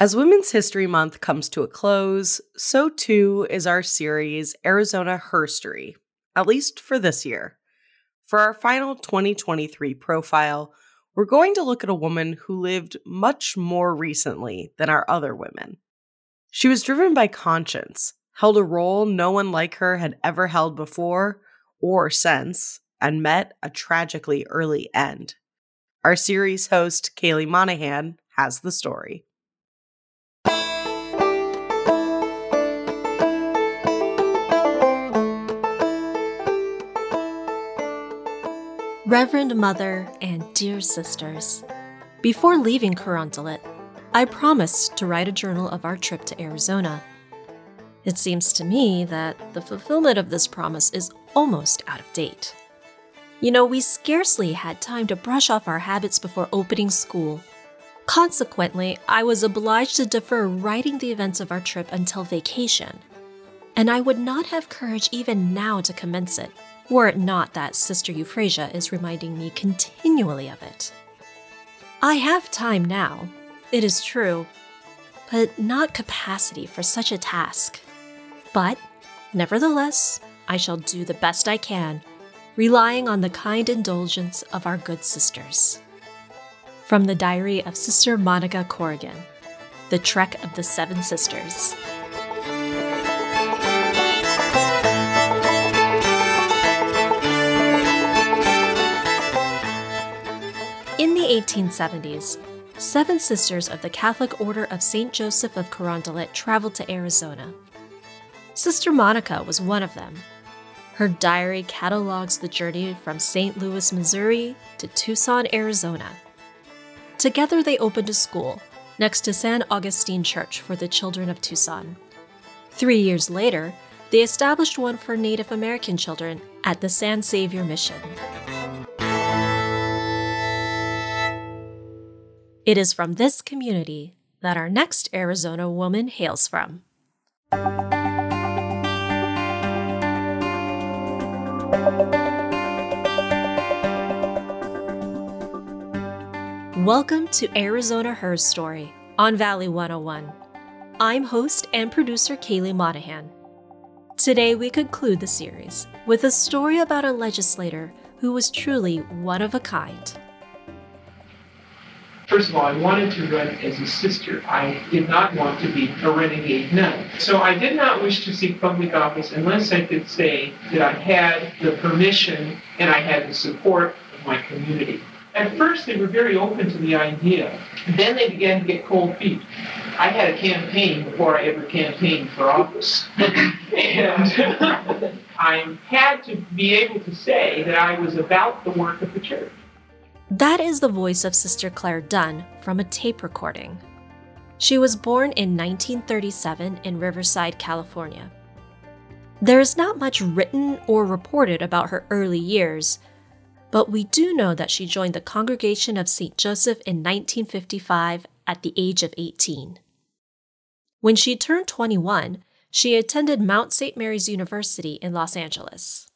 As Women's History Month comes to a close, so too is our series Arizona Herstory, at least for this year. For our final 2023 profile, we're going to look at a woman who lived much more recently than our other women. She was driven by conscience, held a role no one like her had ever held before or since, and met a tragically early end. Our series host, Kaely Monahan, has the story. Reverend Mother and dear sisters, before leaving Carondelet, I promised to write a journal of our trip to Arizona. It seems to me that the fulfillment of this promise is almost out of date. You know, we scarcely had time to brush off our habits before opening school. Consequently, I was obliged to defer writing the events of our trip until vacation. And I would not have courage even now to commence it were it not that Sister Euphrasia is reminding me continually of it. I have time now, it is true, but not capacity for such a task. But, nevertheless, I shall do the best I can, relying on the kind indulgence of our good sisters. From the diary of Sister Monica Corrigan, The Trek of the Seven Sisters. 1870s, seven sisters of the Catholic Order of St. Joseph of Carondelet traveled to Arizona. Sister Monica was one of them. Her diary catalogs the journey from St. Louis, Missouri to Tucson, Arizona. Together, they opened a school next to San Augustine Church for the children of Tucson. Three years later, they established one for Native American children at the San Xavier Mission. It is from this community that our next Arizona woman hails from. Welcome to Arizona Her Story on Valley 101. I'm host and producer Kaely Monahan. Today we conclude the series with a story about a legislator who was truly one of a kind. First of all, I wanted to run as a sister. I did not want to be a renegade nun. So I did not wish to seek public office unless I could say that I had the permission and I had the support of my community. At first, they were very open to the idea. Then they began to get cold feet. I had a campaign before I ever campaigned for office. and I had to be able to say that I was about the work of the church. That is the voice of Sister Clare Dunn from a tape recording. She was born in 1937 in Riverside, California. There is not much written or reported about her early years, but we do know that she joined the Congregation of St. Joseph in 1955 at the age of 18. When she turned 21, she attended Mount St. Mary's University in Los Angeles.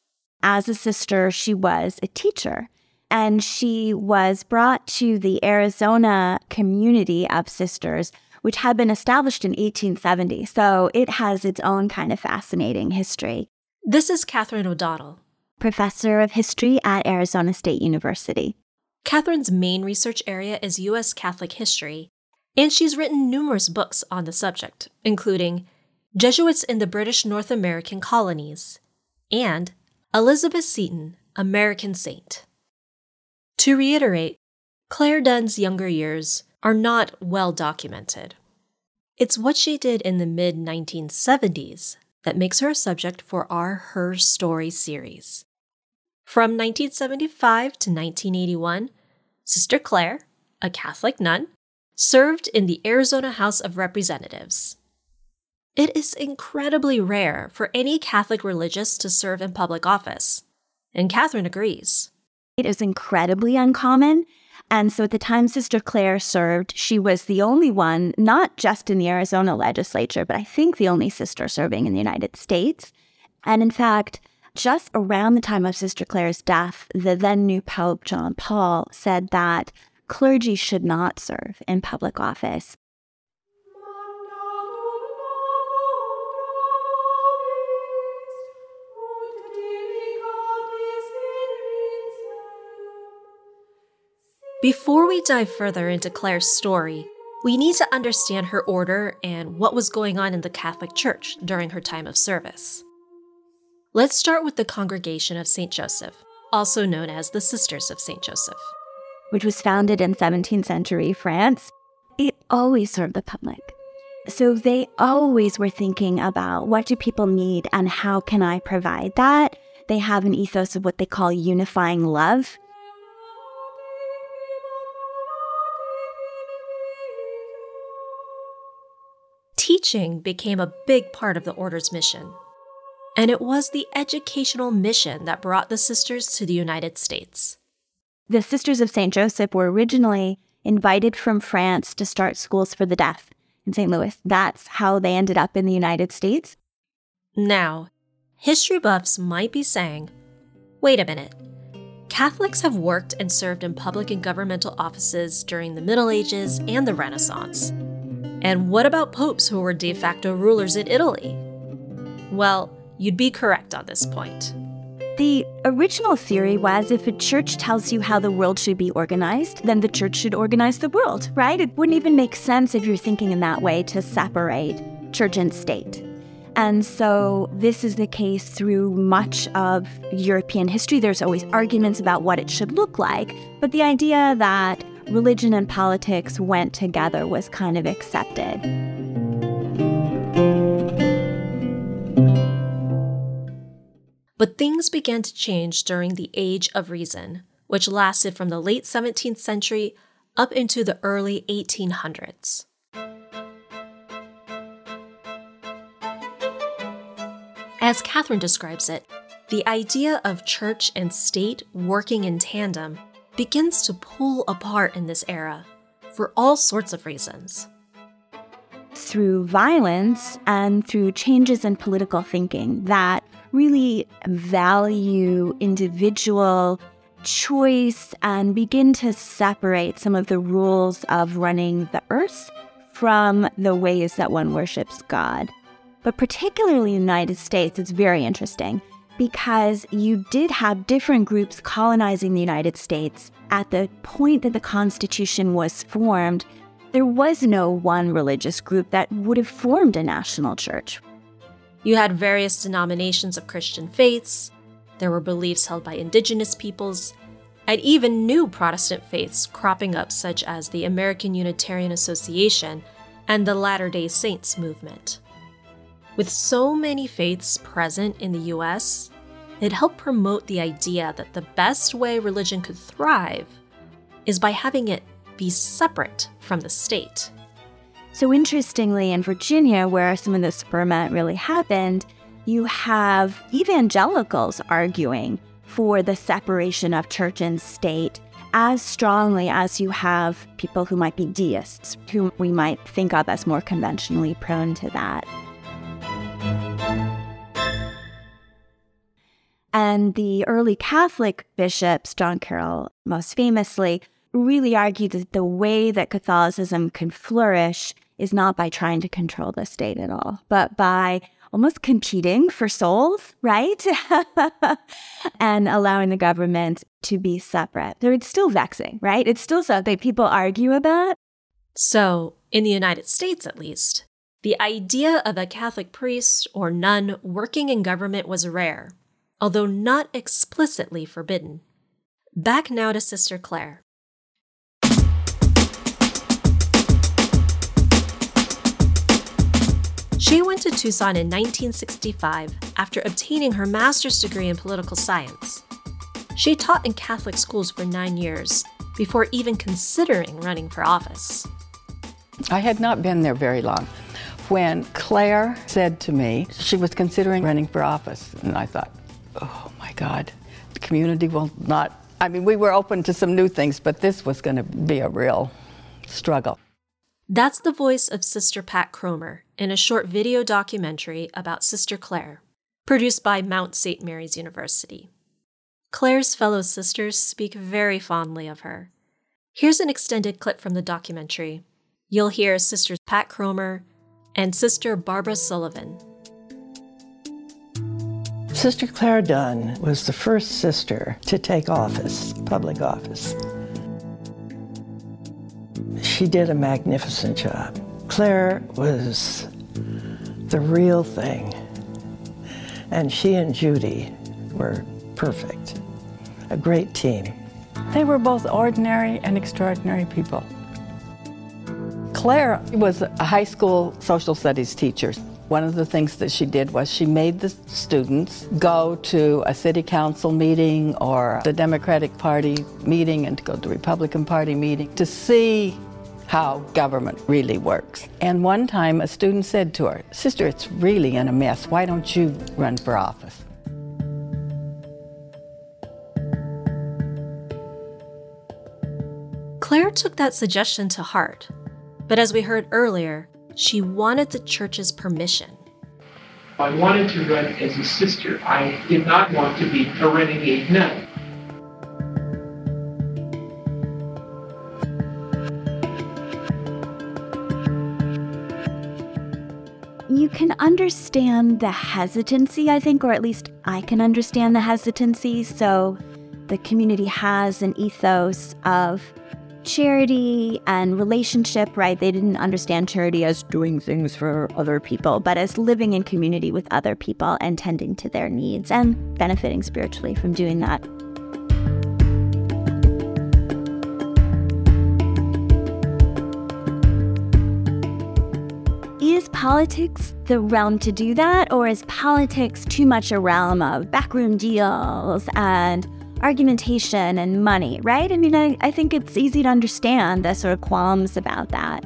As a sister, she was a teacher and she was brought to the Arizona community of sisters, which had been established in 1870. So it has its own kind of fascinating history. This is Catherine O'Donnell, professor of history at Arizona State University. Catherine's main research area is U.S. Catholic history, and she's written numerous books on the subject, including Jesuits in the British North American Colonies and Elizabeth Seton, American Saint. To reiterate, Clare Dunn's younger years are not well documented. It's what she did in the mid 1970s that makes her a subject for our Her Story series. From 1975 to 1981, Sister Clare, a Catholic nun, served in the Arizona House of Representatives. It is incredibly rare for any Catholic religious to serve in public office, and Catherine agrees. It is incredibly uncommon. And so at the time Sister Clare served, she was the only one, not just in the Arizona legislature, but I think the only sister serving in the United States. And in fact, just around the time of Sister Clare's death, the then new Pope John Paul said that clergy should not serve in public office. Before we dive further into Clare's story, we need to understand her order and what was going on in the Catholic Church during her time of service. Let's start with the Congregation of St. Joseph, also known as the Sisters of St. Joseph. Which was founded in 17th century France. It always served the public. So they always were thinking about what do people need and how can I provide that? They have an ethos of what they call unifying love. Teaching became a big part of the order's mission. And it was the educational mission that brought the sisters to the United States. The Sisters of St. Joseph were originally invited from France to start schools for the deaf in St. Louis. That's how they ended up in the United States. Now, history buffs might be saying, wait a minute. Catholics have worked and served in public and governmental offices during the Middle Ages and the Renaissance. And what about popes who were de facto rulers in Italy? Well, you'd be correct on this point. The original theory was if a church tells you how the world should be organized, then the church should organize the world, right? It wouldn't even make sense if you're thinking in that way to separate church and state. And so this is the case through much of European history. There's always arguments about what it should look like, but the idea that religion and politics went together was kind of accepted. But things began to change during the Age of Reason, which lasted from the late 17th century up into the early 1800s. As Catherine describes it, the idea of church and state working in tandem begins to pull apart in this era for all sorts of reasons. Through violence and through changes in political thinking that really value individual choice and begin to separate some of the rules of running the earth from the ways that one worships God. But particularly in the United States, it's very interesting because you did have different groups colonizing the United States at the point that the Constitution was formed. There was no one religious group that would have formed a national church. You had various denominations of Christian faiths, there were beliefs held by indigenous peoples, and even new Protestant faiths cropping up, such as the American Unitarian Association and the Latter day Saints movement. With so many faiths present in the US, it helped promote the idea that the best way religion could thrive is by having it be separate from the state. So, interestingly, in Virginia, where some of this ferment really happened, you have evangelicals arguing for the separation of church and state as strongly as you have people who might be deists, who we might think of as more conventionally prone to that. And the early Catholic bishops, John Carroll most famously, really argued that the way that Catholicism can flourish is not by trying to control the state at all, but by almost competing for souls, right? and allowing the government to be separate. So it's still vexing, right? It's still something people argue about. So, in the United States at least, the idea of a Catholic priest or nun working in government was rare, although not explicitly forbidden. Back now to Sister Clare. She went to Tucson in 1965 after obtaining her master's degree in political science. She taught in Catholic schools for nine years before even considering running for office. I had not been there very long when Clare said to me she was considering running for office. And I thought, oh my God, the community will not. I mean, we were open to some new things, but this was going to be a real struggle. That's the voice of Sister Pat Cromer in a short video documentary about Sister Clare, produced by Mount St. Mary's University. Clare's fellow sisters speak very fondly of her. Here's an extended clip from the documentary. You'll hear Sisters Pat Cromer and Sister Barbara Sullivan. Sister Clare Dunn was the first sister to take office, public office. she did a magnificent job. Clare was the real thing. And she and Judy were perfect. A great team. They were both ordinary and extraordinary people. Clare was a high school social studies teacher. One of the things that she did was she made the students go to a city council meeting or the Democratic Party meeting and to go to the Republican Party meeting to see how government really works. And one time a student said to her, Sister, it's really in a mess. Why don't you run for office? Clare took that suggestion to heart. But as we heard earlier, she wanted the church's permission. I wanted to run as a sister. I did not want to be a renegade nun. You can understand the hesitancy, I think, or at least I can understand the hesitancy. So the community has an ethos of charity and relationship, right? They didn't understand charity as doing things for other people, but as living in community with other people and tending to their needs and benefiting spiritually from doing that. Is politics the realm to do that, or is politics too much a realm of backroom deals and argumentation and money, right? I mean, I, I think it's easy to understand the sort of qualms about that.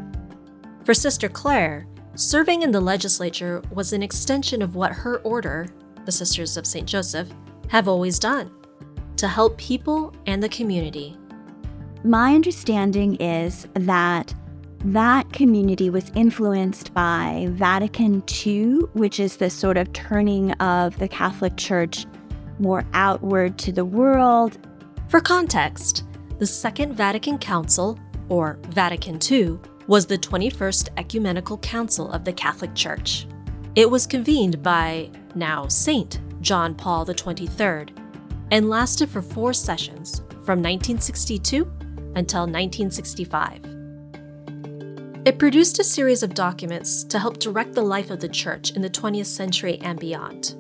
For Sister Clare, serving in the legislature was an extension of what her order, the Sisters of St. Joseph, have always done to help people and the community. My understanding is that that community was influenced by Vatican II, which is the sort of turning of the Catholic Church more outward to the world. For context, the Second Vatican Council, or Vatican II, was the 21st Ecumenical Council of the Catholic Church. It was convened by now Saint John Paul XXIII and lasted for four sessions from 1962 until 1965. It produced a series of documents to help direct the life of the Church in the 20th century and beyond.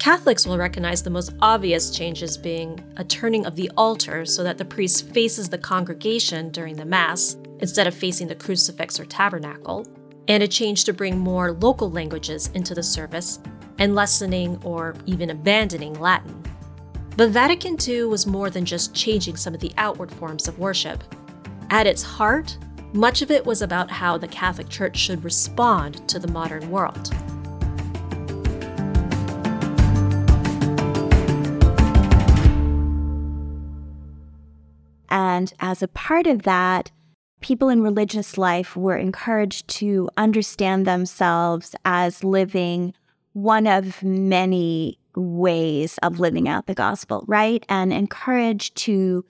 Catholics will recognize the most obvious changes being a turning of the altar so that the priest faces the congregation during the Mass instead of facing the crucifix or tabernacle, and a change to bring more local languages into the service and lessening or even abandoning Latin. But Vatican II was more than just changing some of the outward forms of worship. At its heart, much of it was about how the Catholic Church should respond to the modern world. And as a part of that, people in religious life were encouraged to understand themselves as living one of many ways of living out the gospel, right? And encouraged to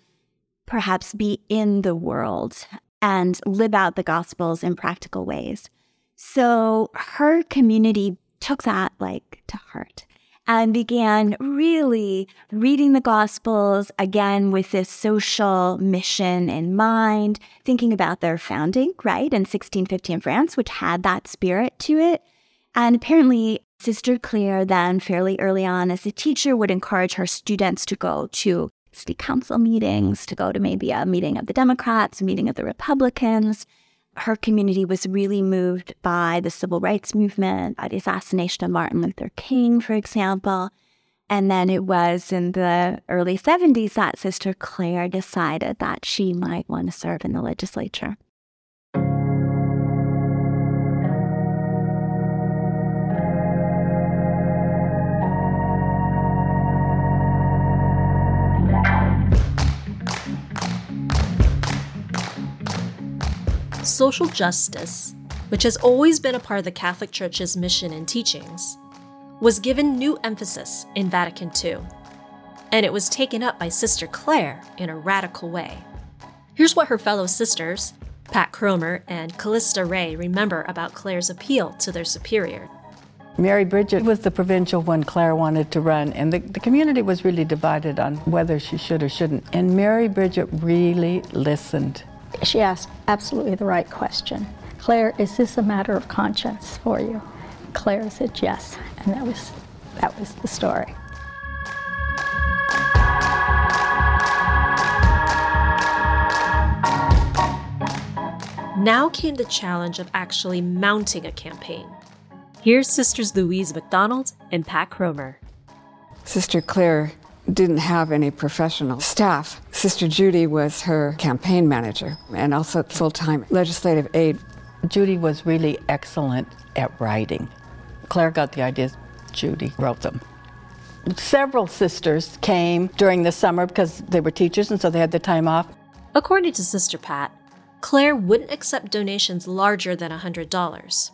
perhaps be in the world and live out the gospels in practical ways. So her community took that like to heart and began really reading the Gospels again with this social mission in mind, thinking about their founding, right, in 1650 in France, which had that spirit to it. And apparently, Sister Clare, then fairly early on as a teacher, would encourage her students to go to city council meetings, to go to maybe a meeting of the Democrats, a meeting of the Republicans her community was really moved by the civil rights movement, by the assassination of Martin Luther King, for example. And then it was in the early 70s that Sister Clare decided that she might want to serve in the legislature. Social justice, which has always been a part of the Catholic Church's mission and teachings, was given new emphasis in Vatican II, and it was taken up by Sister Clare in a radical way. Here's what her fellow sisters, Pat Cromer and Callista Ray, remember about Clare's appeal to their superior. Mary Bridget was the provincial one Clare wanted to run, and the, the community was really divided on whether she should or shouldn't. And Mary Bridget really listened She asked absolutely the right question. Clare, is this a matter of conscience for you? Clare said yes, and that was that was the story. Now came the challenge of actually mounting a campaign. Here's Sisters Louise McDonald and Pat Cromer. Sister Clare didn't have any professional staff. Sister Judy was her campaign manager and also full time legislative aide. Judy was really excellent at writing. Clare got the ideas, Judy wrote them. Several sisters came during the summer because they were teachers and so they had the time off. According to Sister Pat, Clare wouldn't accept donations larger than $100.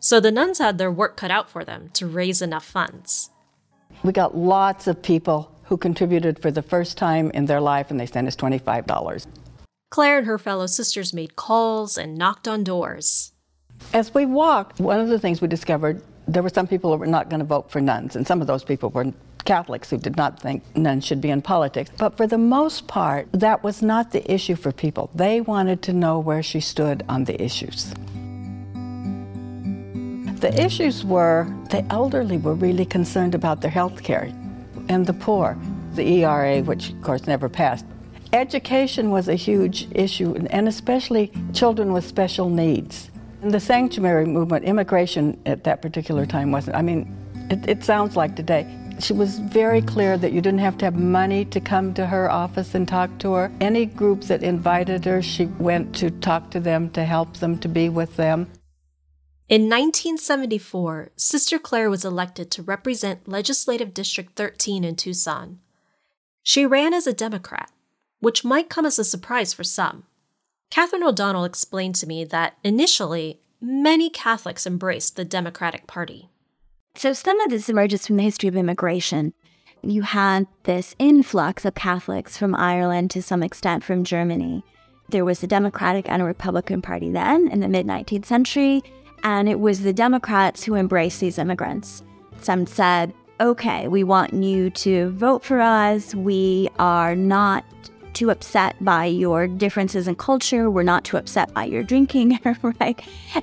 So the nuns had their work cut out for them to raise enough funds. We got lots of people who contributed for the first time in their life and they sent us $25. Clare and her fellow sisters made calls and knocked on doors. As we walked, one of the things we discovered there were some people who were not going to vote for nuns, and some of those people were Catholics who did not think nuns should be in politics. But for the most part, that was not the issue for people. They wanted to know where she stood on the issues. The issues were the elderly were really concerned about their health care, and the poor, the ERA, which of course never passed. Education was a huge issue, and especially children with special needs. In the sanctuary movement, immigration at that particular time wasn't, I mean, it, it sounds like today. She was very clear that you didn't have to have money to come to her office and talk to her. Any group that invited her, she went to talk to them, to help them, to be with them. In 1974, Sister Clare was elected to represent Legislative District 13 in Tucson. She ran as a Democrat, which might come as a surprise for some. Catherine O'Donnell explained to me that initially, many Catholics embraced the Democratic Party. So some of this emerges from the history of immigration. You had this influx of Catholics from Ireland to some extent from Germany. There was a Democratic and a Republican Party then in the mid 19th century, and it was the Democrats who embraced these immigrants. Some said, okay, we want you to vote for us. We are not too upset by your differences in culture. We're not too upset by your drinking, right?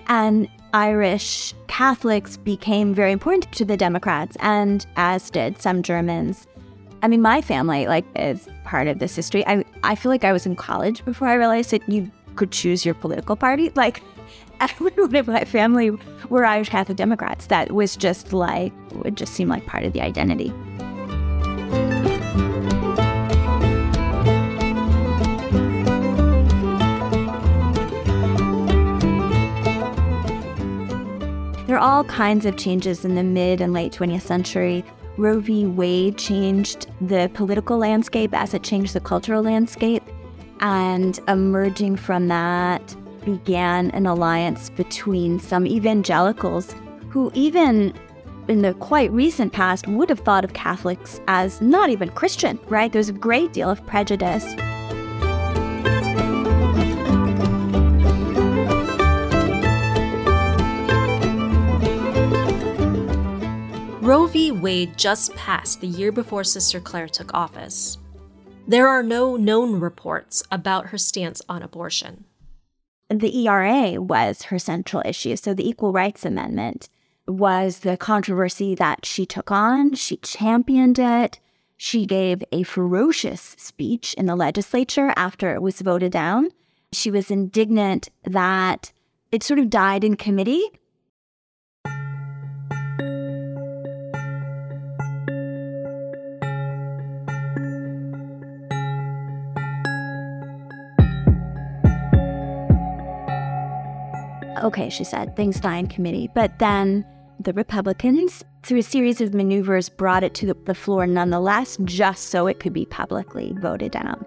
And Irish Catholics became very important to the Democrats, and as did some Germans. I mean, my family, like, is part of this history. I, I feel like I was in college before I realized that you could choose your political party. Like, everyone in my family were Irish Catholic Democrats. That was just like, it just seemed like part of the identity. There are all kinds of changes in the mid and late 20th century. Roe v. Wade changed the political landscape as it changed the cultural landscape. And emerging from that began an alliance between some evangelicals who, even in the quite recent past, would have thought of Catholics as not even Christian, right? There's a great deal of prejudice. Roe v. Wade just passed the year before Sister Clare took office. There are no known reports about her stance on abortion. The ERA was her central issue. So, the Equal Rights Amendment was the controversy that she took on. She championed it. She gave a ferocious speech in the legislature after it was voted down. She was indignant that it sort of died in committee okay, she said, things die in committee. But then the Republicans, through a series of maneuvers, brought it to the floor nonetheless, just so it could be publicly voted down.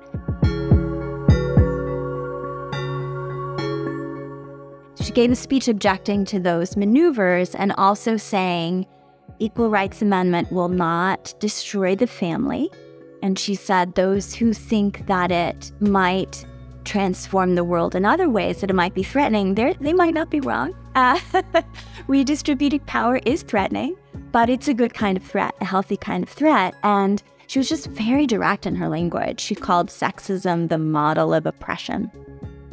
She gave a speech objecting to those maneuvers and also saying equal rights amendment will not destroy the family. And she said those who think that it might transform the world in other ways that it might be threatening, they might not be wrong. Uh, redistributing power is threatening, but it's a good kind of threat, a healthy kind of threat. And she was just very direct in her language. She called sexism the model of oppression.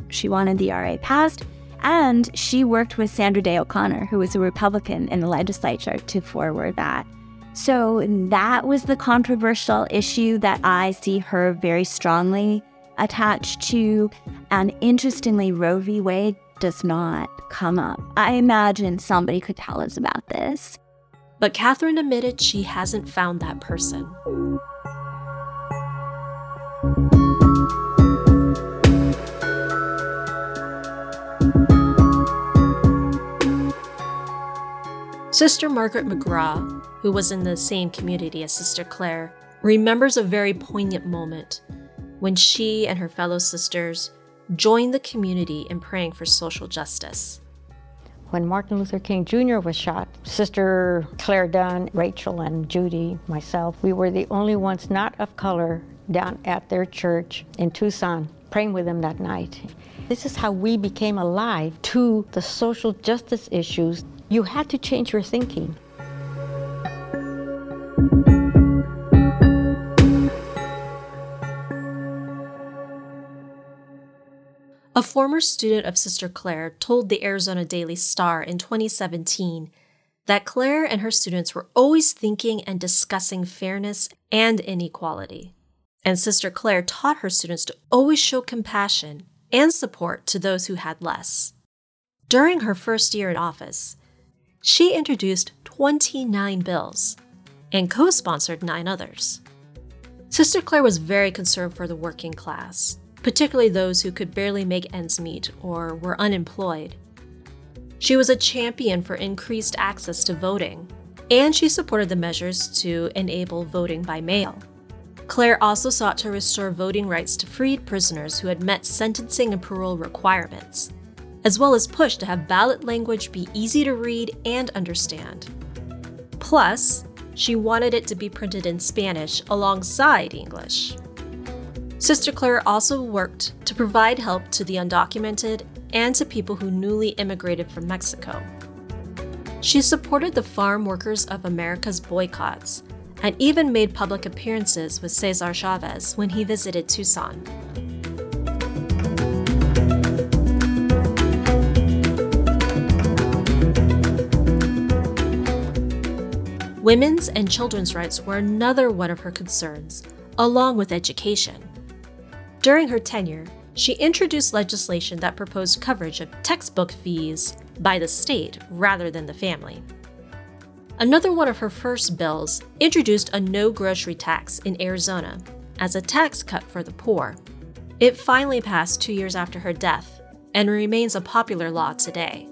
She wanted the RA passed, and she worked with Sandra Day O'Connor, who was a Republican in the legislature, to forward that. So that was the controversial issue that I see her very strongly attached to. And interestingly, Roe v. Wade does not come up. I imagine somebody could tell us about this. But Catherine admitted she hasn't found that person. Sister Margaret McGraw, who was in the same community as Sister Clare, remembers a very poignant moment when she and her fellow sisters joined the community in praying for social justice. When Martin Luther King Jr. was shot, Sister Clare Dunn, Rachel, and Judy, myself, we were the only ones not of color down at their church in Tucson praying with them that night. This is how we became alive to the social justice issues you had to change your thinking. A former student of Sister Clare told the Arizona Daily Star in 2017 that Clare and her students were always thinking and discussing fairness and inequality. And Sister Clare taught her students to always show compassion and support to those who had less. During her first year in office, she introduced 29 bills and co sponsored nine others. Sister Clare was very concerned for the working class, particularly those who could barely make ends meet or were unemployed. She was a champion for increased access to voting, and she supported the measures to enable voting by mail. Clare also sought to restore voting rights to freed prisoners who had met sentencing and parole requirements as well as push to have ballot language be easy to read and understand. Plus, she wanted it to be printed in Spanish alongside English. Sister Clare also worked to provide help to the undocumented and to people who newly immigrated from Mexico. She supported the Farm Workers of America's boycotts and even made public appearances with Cesar Chavez when he visited Tucson. Women's and children's rights were another one of her concerns, along with education. During her tenure, she introduced legislation that proposed coverage of textbook fees by the state rather than the family. Another one of her first bills introduced a no grocery tax in Arizona as a tax cut for the poor. It finally passed two years after her death and remains a popular law today.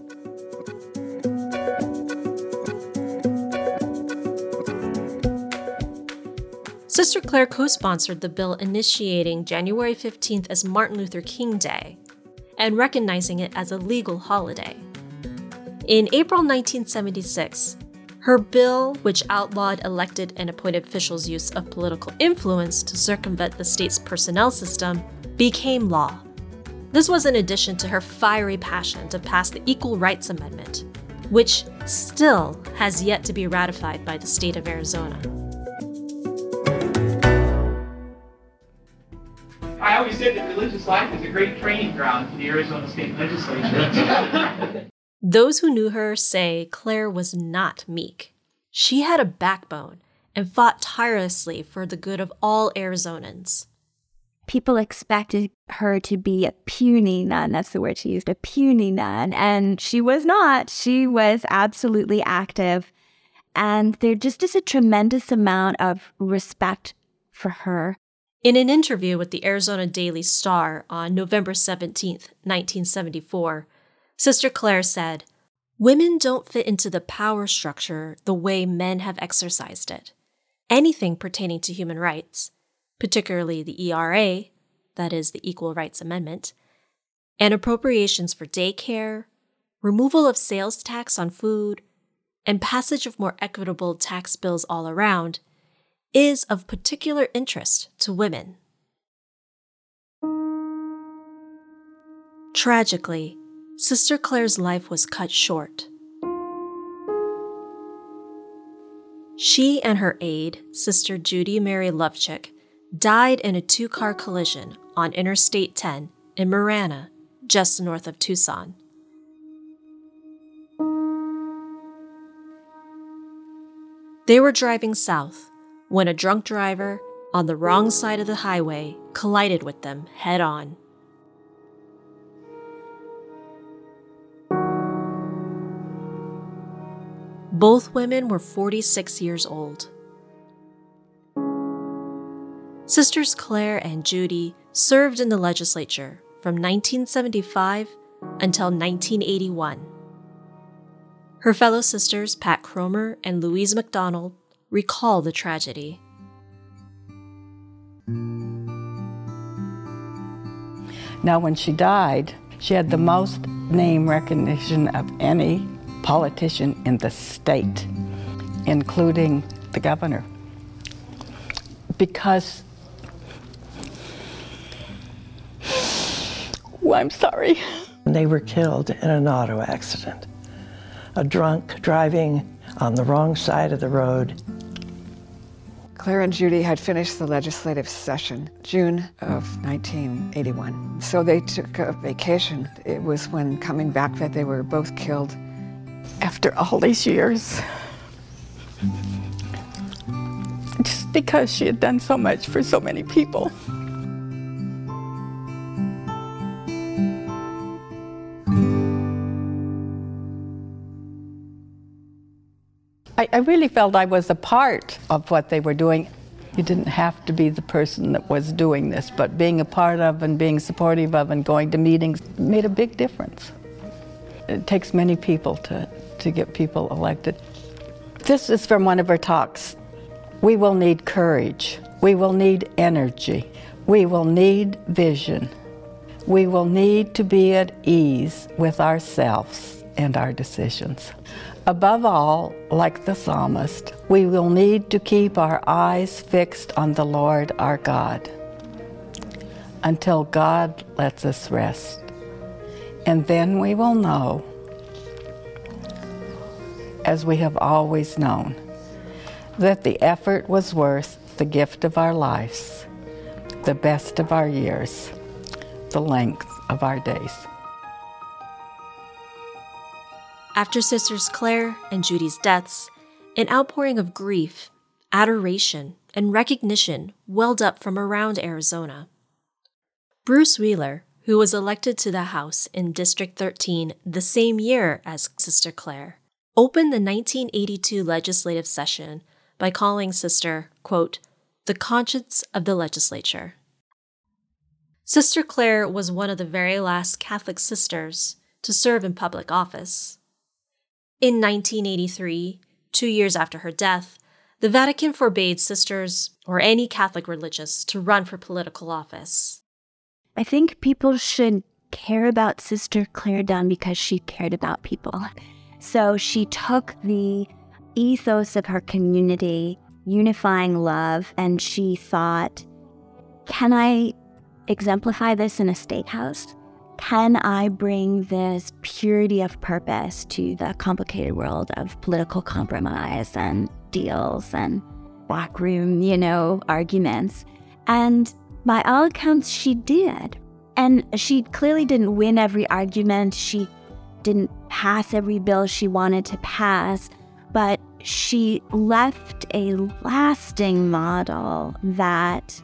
Sister Clare co sponsored the bill initiating January 15th as Martin Luther King Day and recognizing it as a legal holiday. In April 1976, her bill, which outlawed elected and appointed officials' use of political influence to circumvent the state's personnel system, became law. This was in addition to her fiery passion to pass the Equal Rights Amendment, which still has yet to be ratified by the state of Arizona. Always said that religious life is a great training ground for the Arizona State Legislature. Those who knew her say Clare was not meek. She had a backbone and fought tirelessly for the good of all Arizonans. People expected her to be a puny nun. That's the word she used, a puny nun. And she was not. She was absolutely active. And there just is a tremendous amount of respect for her. In an interview with the Arizona Daily Star on November 17, 1974, Sister Clare said, Women don't fit into the power structure the way men have exercised it. Anything pertaining to human rights, particularly the ERA, that is, the Equal Rights Amendment, and appropriations for daycare, removal of sales tax on food, and passage of more equitable tax bills all around is of particular interest to women. Tragically, Sister Clare's life was cut short. She and her aide, Sister Judy Mary Lovchick, died in a two car collision on Interstate 10 in Marana, just north of Tucson. They were driving south when a drunk driver on the wrong side of the highway collided with them head on. Both women were 46 years old. Sisters Clare and Judy served in the legislature from 1975 until 1981. Her fellow sisters, Pat Cromer and Louise McDonald, recall the tragedy. Now, when she died, she had the most name recognition of any politician in the state, including the governor. Because, oh, I'm sorry. They were killed in an auto accident. A drunk driving on the wrong side of the road. Clare and Judy had finished the legislative session June of 1981. So they took a vacation. It was when coming back that they were both killed after all these years. Just because she had done so much for so many people. I, I really felt I was a part of what they were doing. You didn't have to be the person that was doing this, but being a part of and being supportive of and going to meetings made a big difference. It takes many people to, to get people elected. This is from one of her talks. We will need courage. We will need energy. We will need vision. We will need to be at ease with ourselves and our decisions. Above all, like the psalmist, we will need to keep our eyes fixed on the Lord our God until God lets us rest. And then we will know as we have always known, that the effort was worth the gift of our lives, the best of our years, the length of our days. After Sisters Clare and Judy's deaths, an outpouring of grief, adoration, and recognition welled up from around Arizona. Bruce Wheeler, who was elected to the House in District 13 the same year as Sister Clare, opened the 1982 legislative session by calling Sister, quote, the conscience of the legislature. Sister Clare was one of the very last Catholic sisters to serve in public office. In 1983, two years after her death, the Vatican forbade sisters or any Catholic religious to run for political office. I think people should care about Sister Clare Dunn because she cared about people. So she took the ethos of her community, unifying love, and she thought, can I exemplify this in a state house? Can I bring this purity of purpose to the complicated world of political compromise and deals and backroom, you know, arguments? And by all accounts, she did. And she clearly didn't win every argument. She didn't pass every bill she wanted to pass, but she left a lasting model that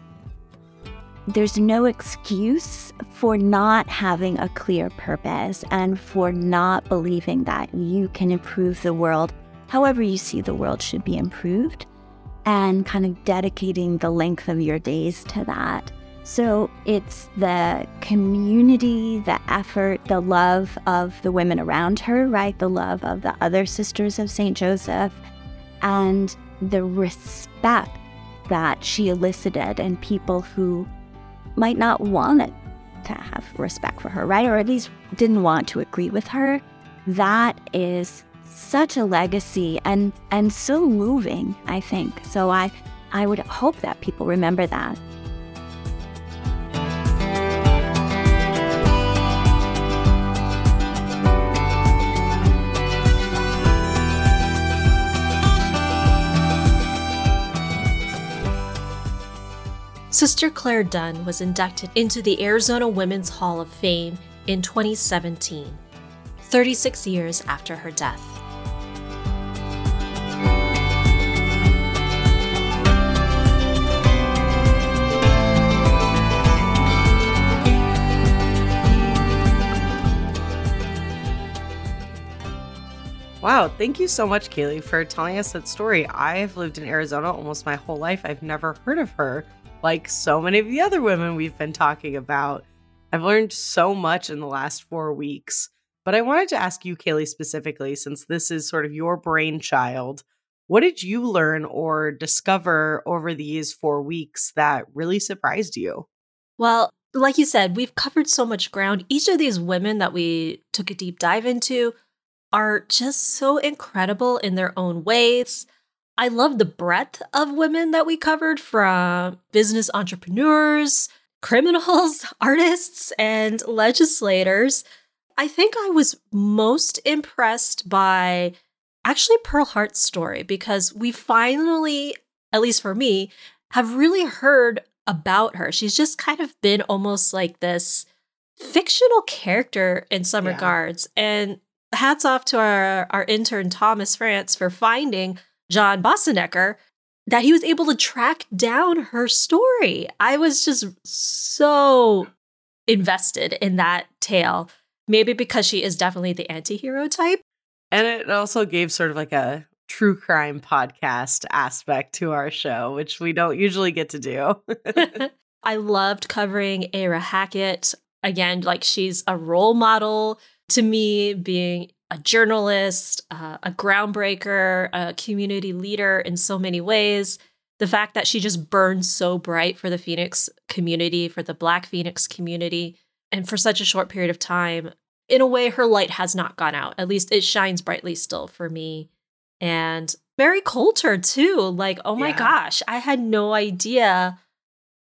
there's no excuse for not having a clear purpose and for not believing that you can improve the world however you see the world should be improved and kind of dedicating the length of your days to that. So it's the community, the effort, the love of the women around her, right? The love of the other sisters of St. Joseph, and the respect that she elicited in people who might not want to have respect for her, right? Or at least didn't want to agree with her. That is such a legacy and and so moving, I think. So I I would hope that people remember that. Sister Clare Dunn was inducted into the Arizona Women's Hall of Fame in 2017, 36 years after her death. Wow, thank you so much, Kaely, for telling us that story. I've lived in Arizona almost my whole life. I've never heard of her, like so many of the other women we've been talking about. I've learned so much in the last four weeks. But I wanted to ask you, Kaely, specifically, since this is sort of your brainchild, what did you learn or discover over these four weeks that really surprised you? Well, like you said, we've covered so much ground. Each of these women that we took a deep dive into are just so incredible in their own ways. I love the breadth of women that we covered from business entrepreneurs, criminals, artists, and legislators. I think I was most impressed by actually Pearl Hart's story because we finally, at least for me, have really heard about her. She's just kind of been almost like this fictional character in some yeah. regards. And hats off to our, our intern Thomas France for finding John Bosanquet that he was able to track down her story. I was just so invested in that tale. Maybe because she is definitely the anti-hero type. And it also gave sort of like a true crime podcast aspect to our show, which we don't usually get to do. I loved covering Aira Hackett. Again, like she's a role model to me being a journalist, uh, a groundbreaker, a community leader in so many ways. The fact that she just burns so bright for the Phoenix community, for the Black Phoenix community, and for such a short period of time, in a way, her light has not gone out. At least it shines brightly still for me. And Mary Colter, too. Like, oh my yeah. gosh, I had no idea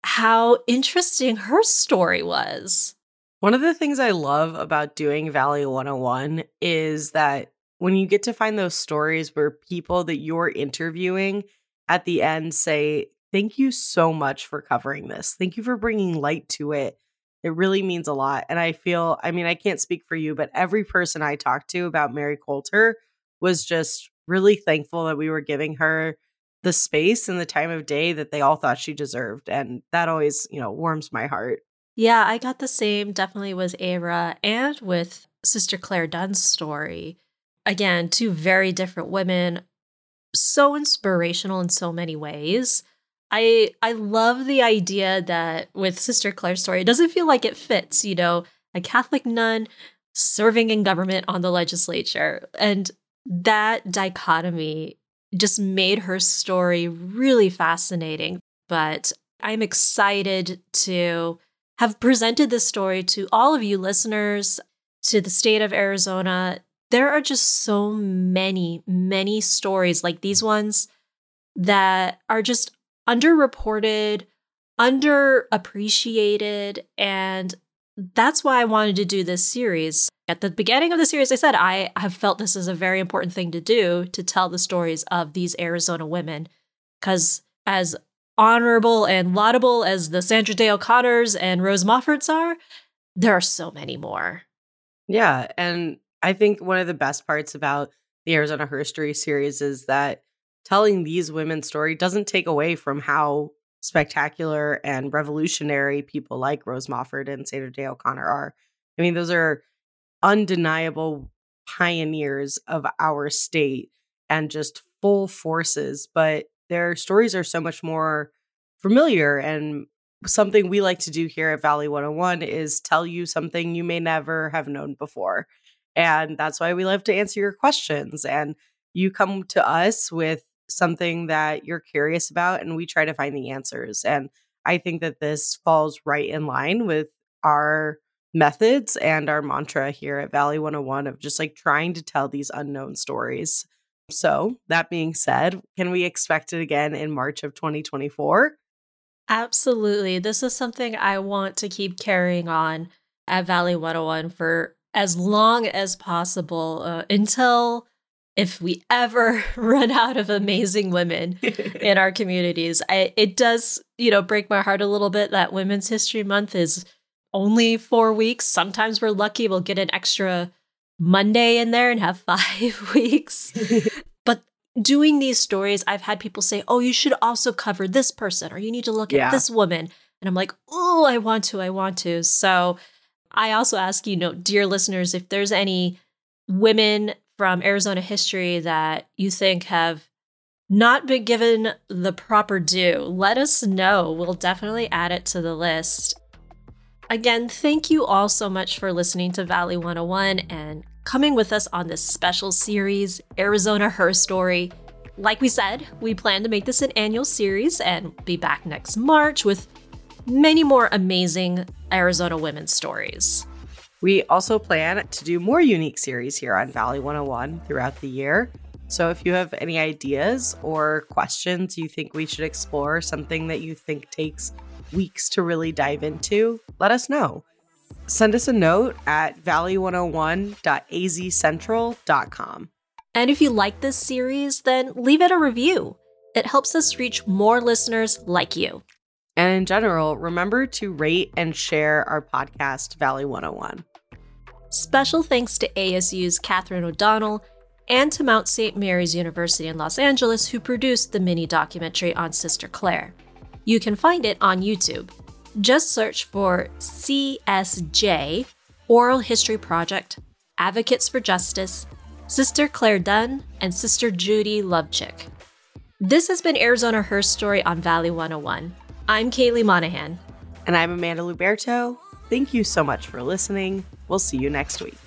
how interesting her story was. One of the things I love about doing Valley 101 is that when you get to find those stories where people that you're interviewing at the end say, Thank you so much for covering this. Thank you for bringing light to it. It really means a lot. And I feel, I mean, I can't speak for you, but every person I talked to about Mary Colter was just really thankful that we were giving her the space and the time of day that they all thought she deserved. And that always, you know, warms my heart. Yeah, I got the same definitely with Aira and with Sister Clare Dunn's story. Again, two very different women, so inspirational in so many ways. I I love the idea that with Sister Clare's story, it doesn't feel like it fits, you know, a Catholic nun serving in government on the legislature. And that dichotomy just made her story really fascinating. But I'm excited to have presented this story to all of you listeners, to the state of Arizona. There are just so many, many stories like these ones that are just underreported, underappreciated, and that's why I wanted to do this series. At the beginning of the series, I said I have felt this is a very important thing to do to tell the stories of these Arizona women. Because as honorable and laudable as the Sandra Day O'Connors and Rose Moffords are, there are so many more. Yeah. And I think one of the best parts about the Arizona Herstory series is that telling these women's story doesn't take away from how spectacular and revolutionary people like Rose Mofford and Sandra Day O'Connor are. I mean, those are undeniable pioneers of our state and just full forces, but their stories are so much more familiar and something we like to do here at Valley 101 is tell you something you may never have known before. And that's why we love to answer your questions. And you come to us with something that you're curious about, and we try to find the answers. And I think that this falls right in line with our methods and our mantra here at Valley 101 of just like trying to tell these unknown stories. So, that being said, can we expect it again in March of 2024? Absolutely. This is something I want to keep carrying on at Valley 101 for as long as possible uh, until if we ever run out of amazing women in our communities. I, it does, you know, break my heart a little bit that Women's History Month is only four weeks. Sometimes we're lucky we'll get an extra Monday in there and have five weeks. but doing these stories, I've had people say, oh, you should also cover this person or you need to look Yeah. at this woman. And I'm like, oh, I want to, I want to. So I also ask you know, dear listeners, if there's any women from Arizona history that you think have not been given the proper due, let us know. We'll definitely add it to the list. Again, thank you all so much for listening to Valley 101 and coming with us on this special series, Arizona Her Story. Like we said, we plan to make this an annual series and be back next March with many more amazing Arizona women's stories. We also plan to do more unique series here on Valley 101 throughout the year. So if you have any ideas or questions you think we should explore, something that you think takes weeks to really dive into, let us know. Send us a note at valley101.azcentral.com. And if you like this series, then leave it a review. It helps us reach more listeners like you. And in general, remember to rate and share our podcast, Valley 101. Special thanks to ASU's Catherine O'Donnell and to Mount St. Mary's University in Los Angeles, who produced the mini documentary on Sister Clare. You can find it on YouTube. Just search for CSJ, Oral History Project, Advocates for Justice, Sister Clare Dunn, and Sister Judy Lovechick. This has been Arizona Her Story on Valley 101. I'm Kaely Monahan. And I'm Amanda Luberto. Thank you so much for listening. We'll see you next week.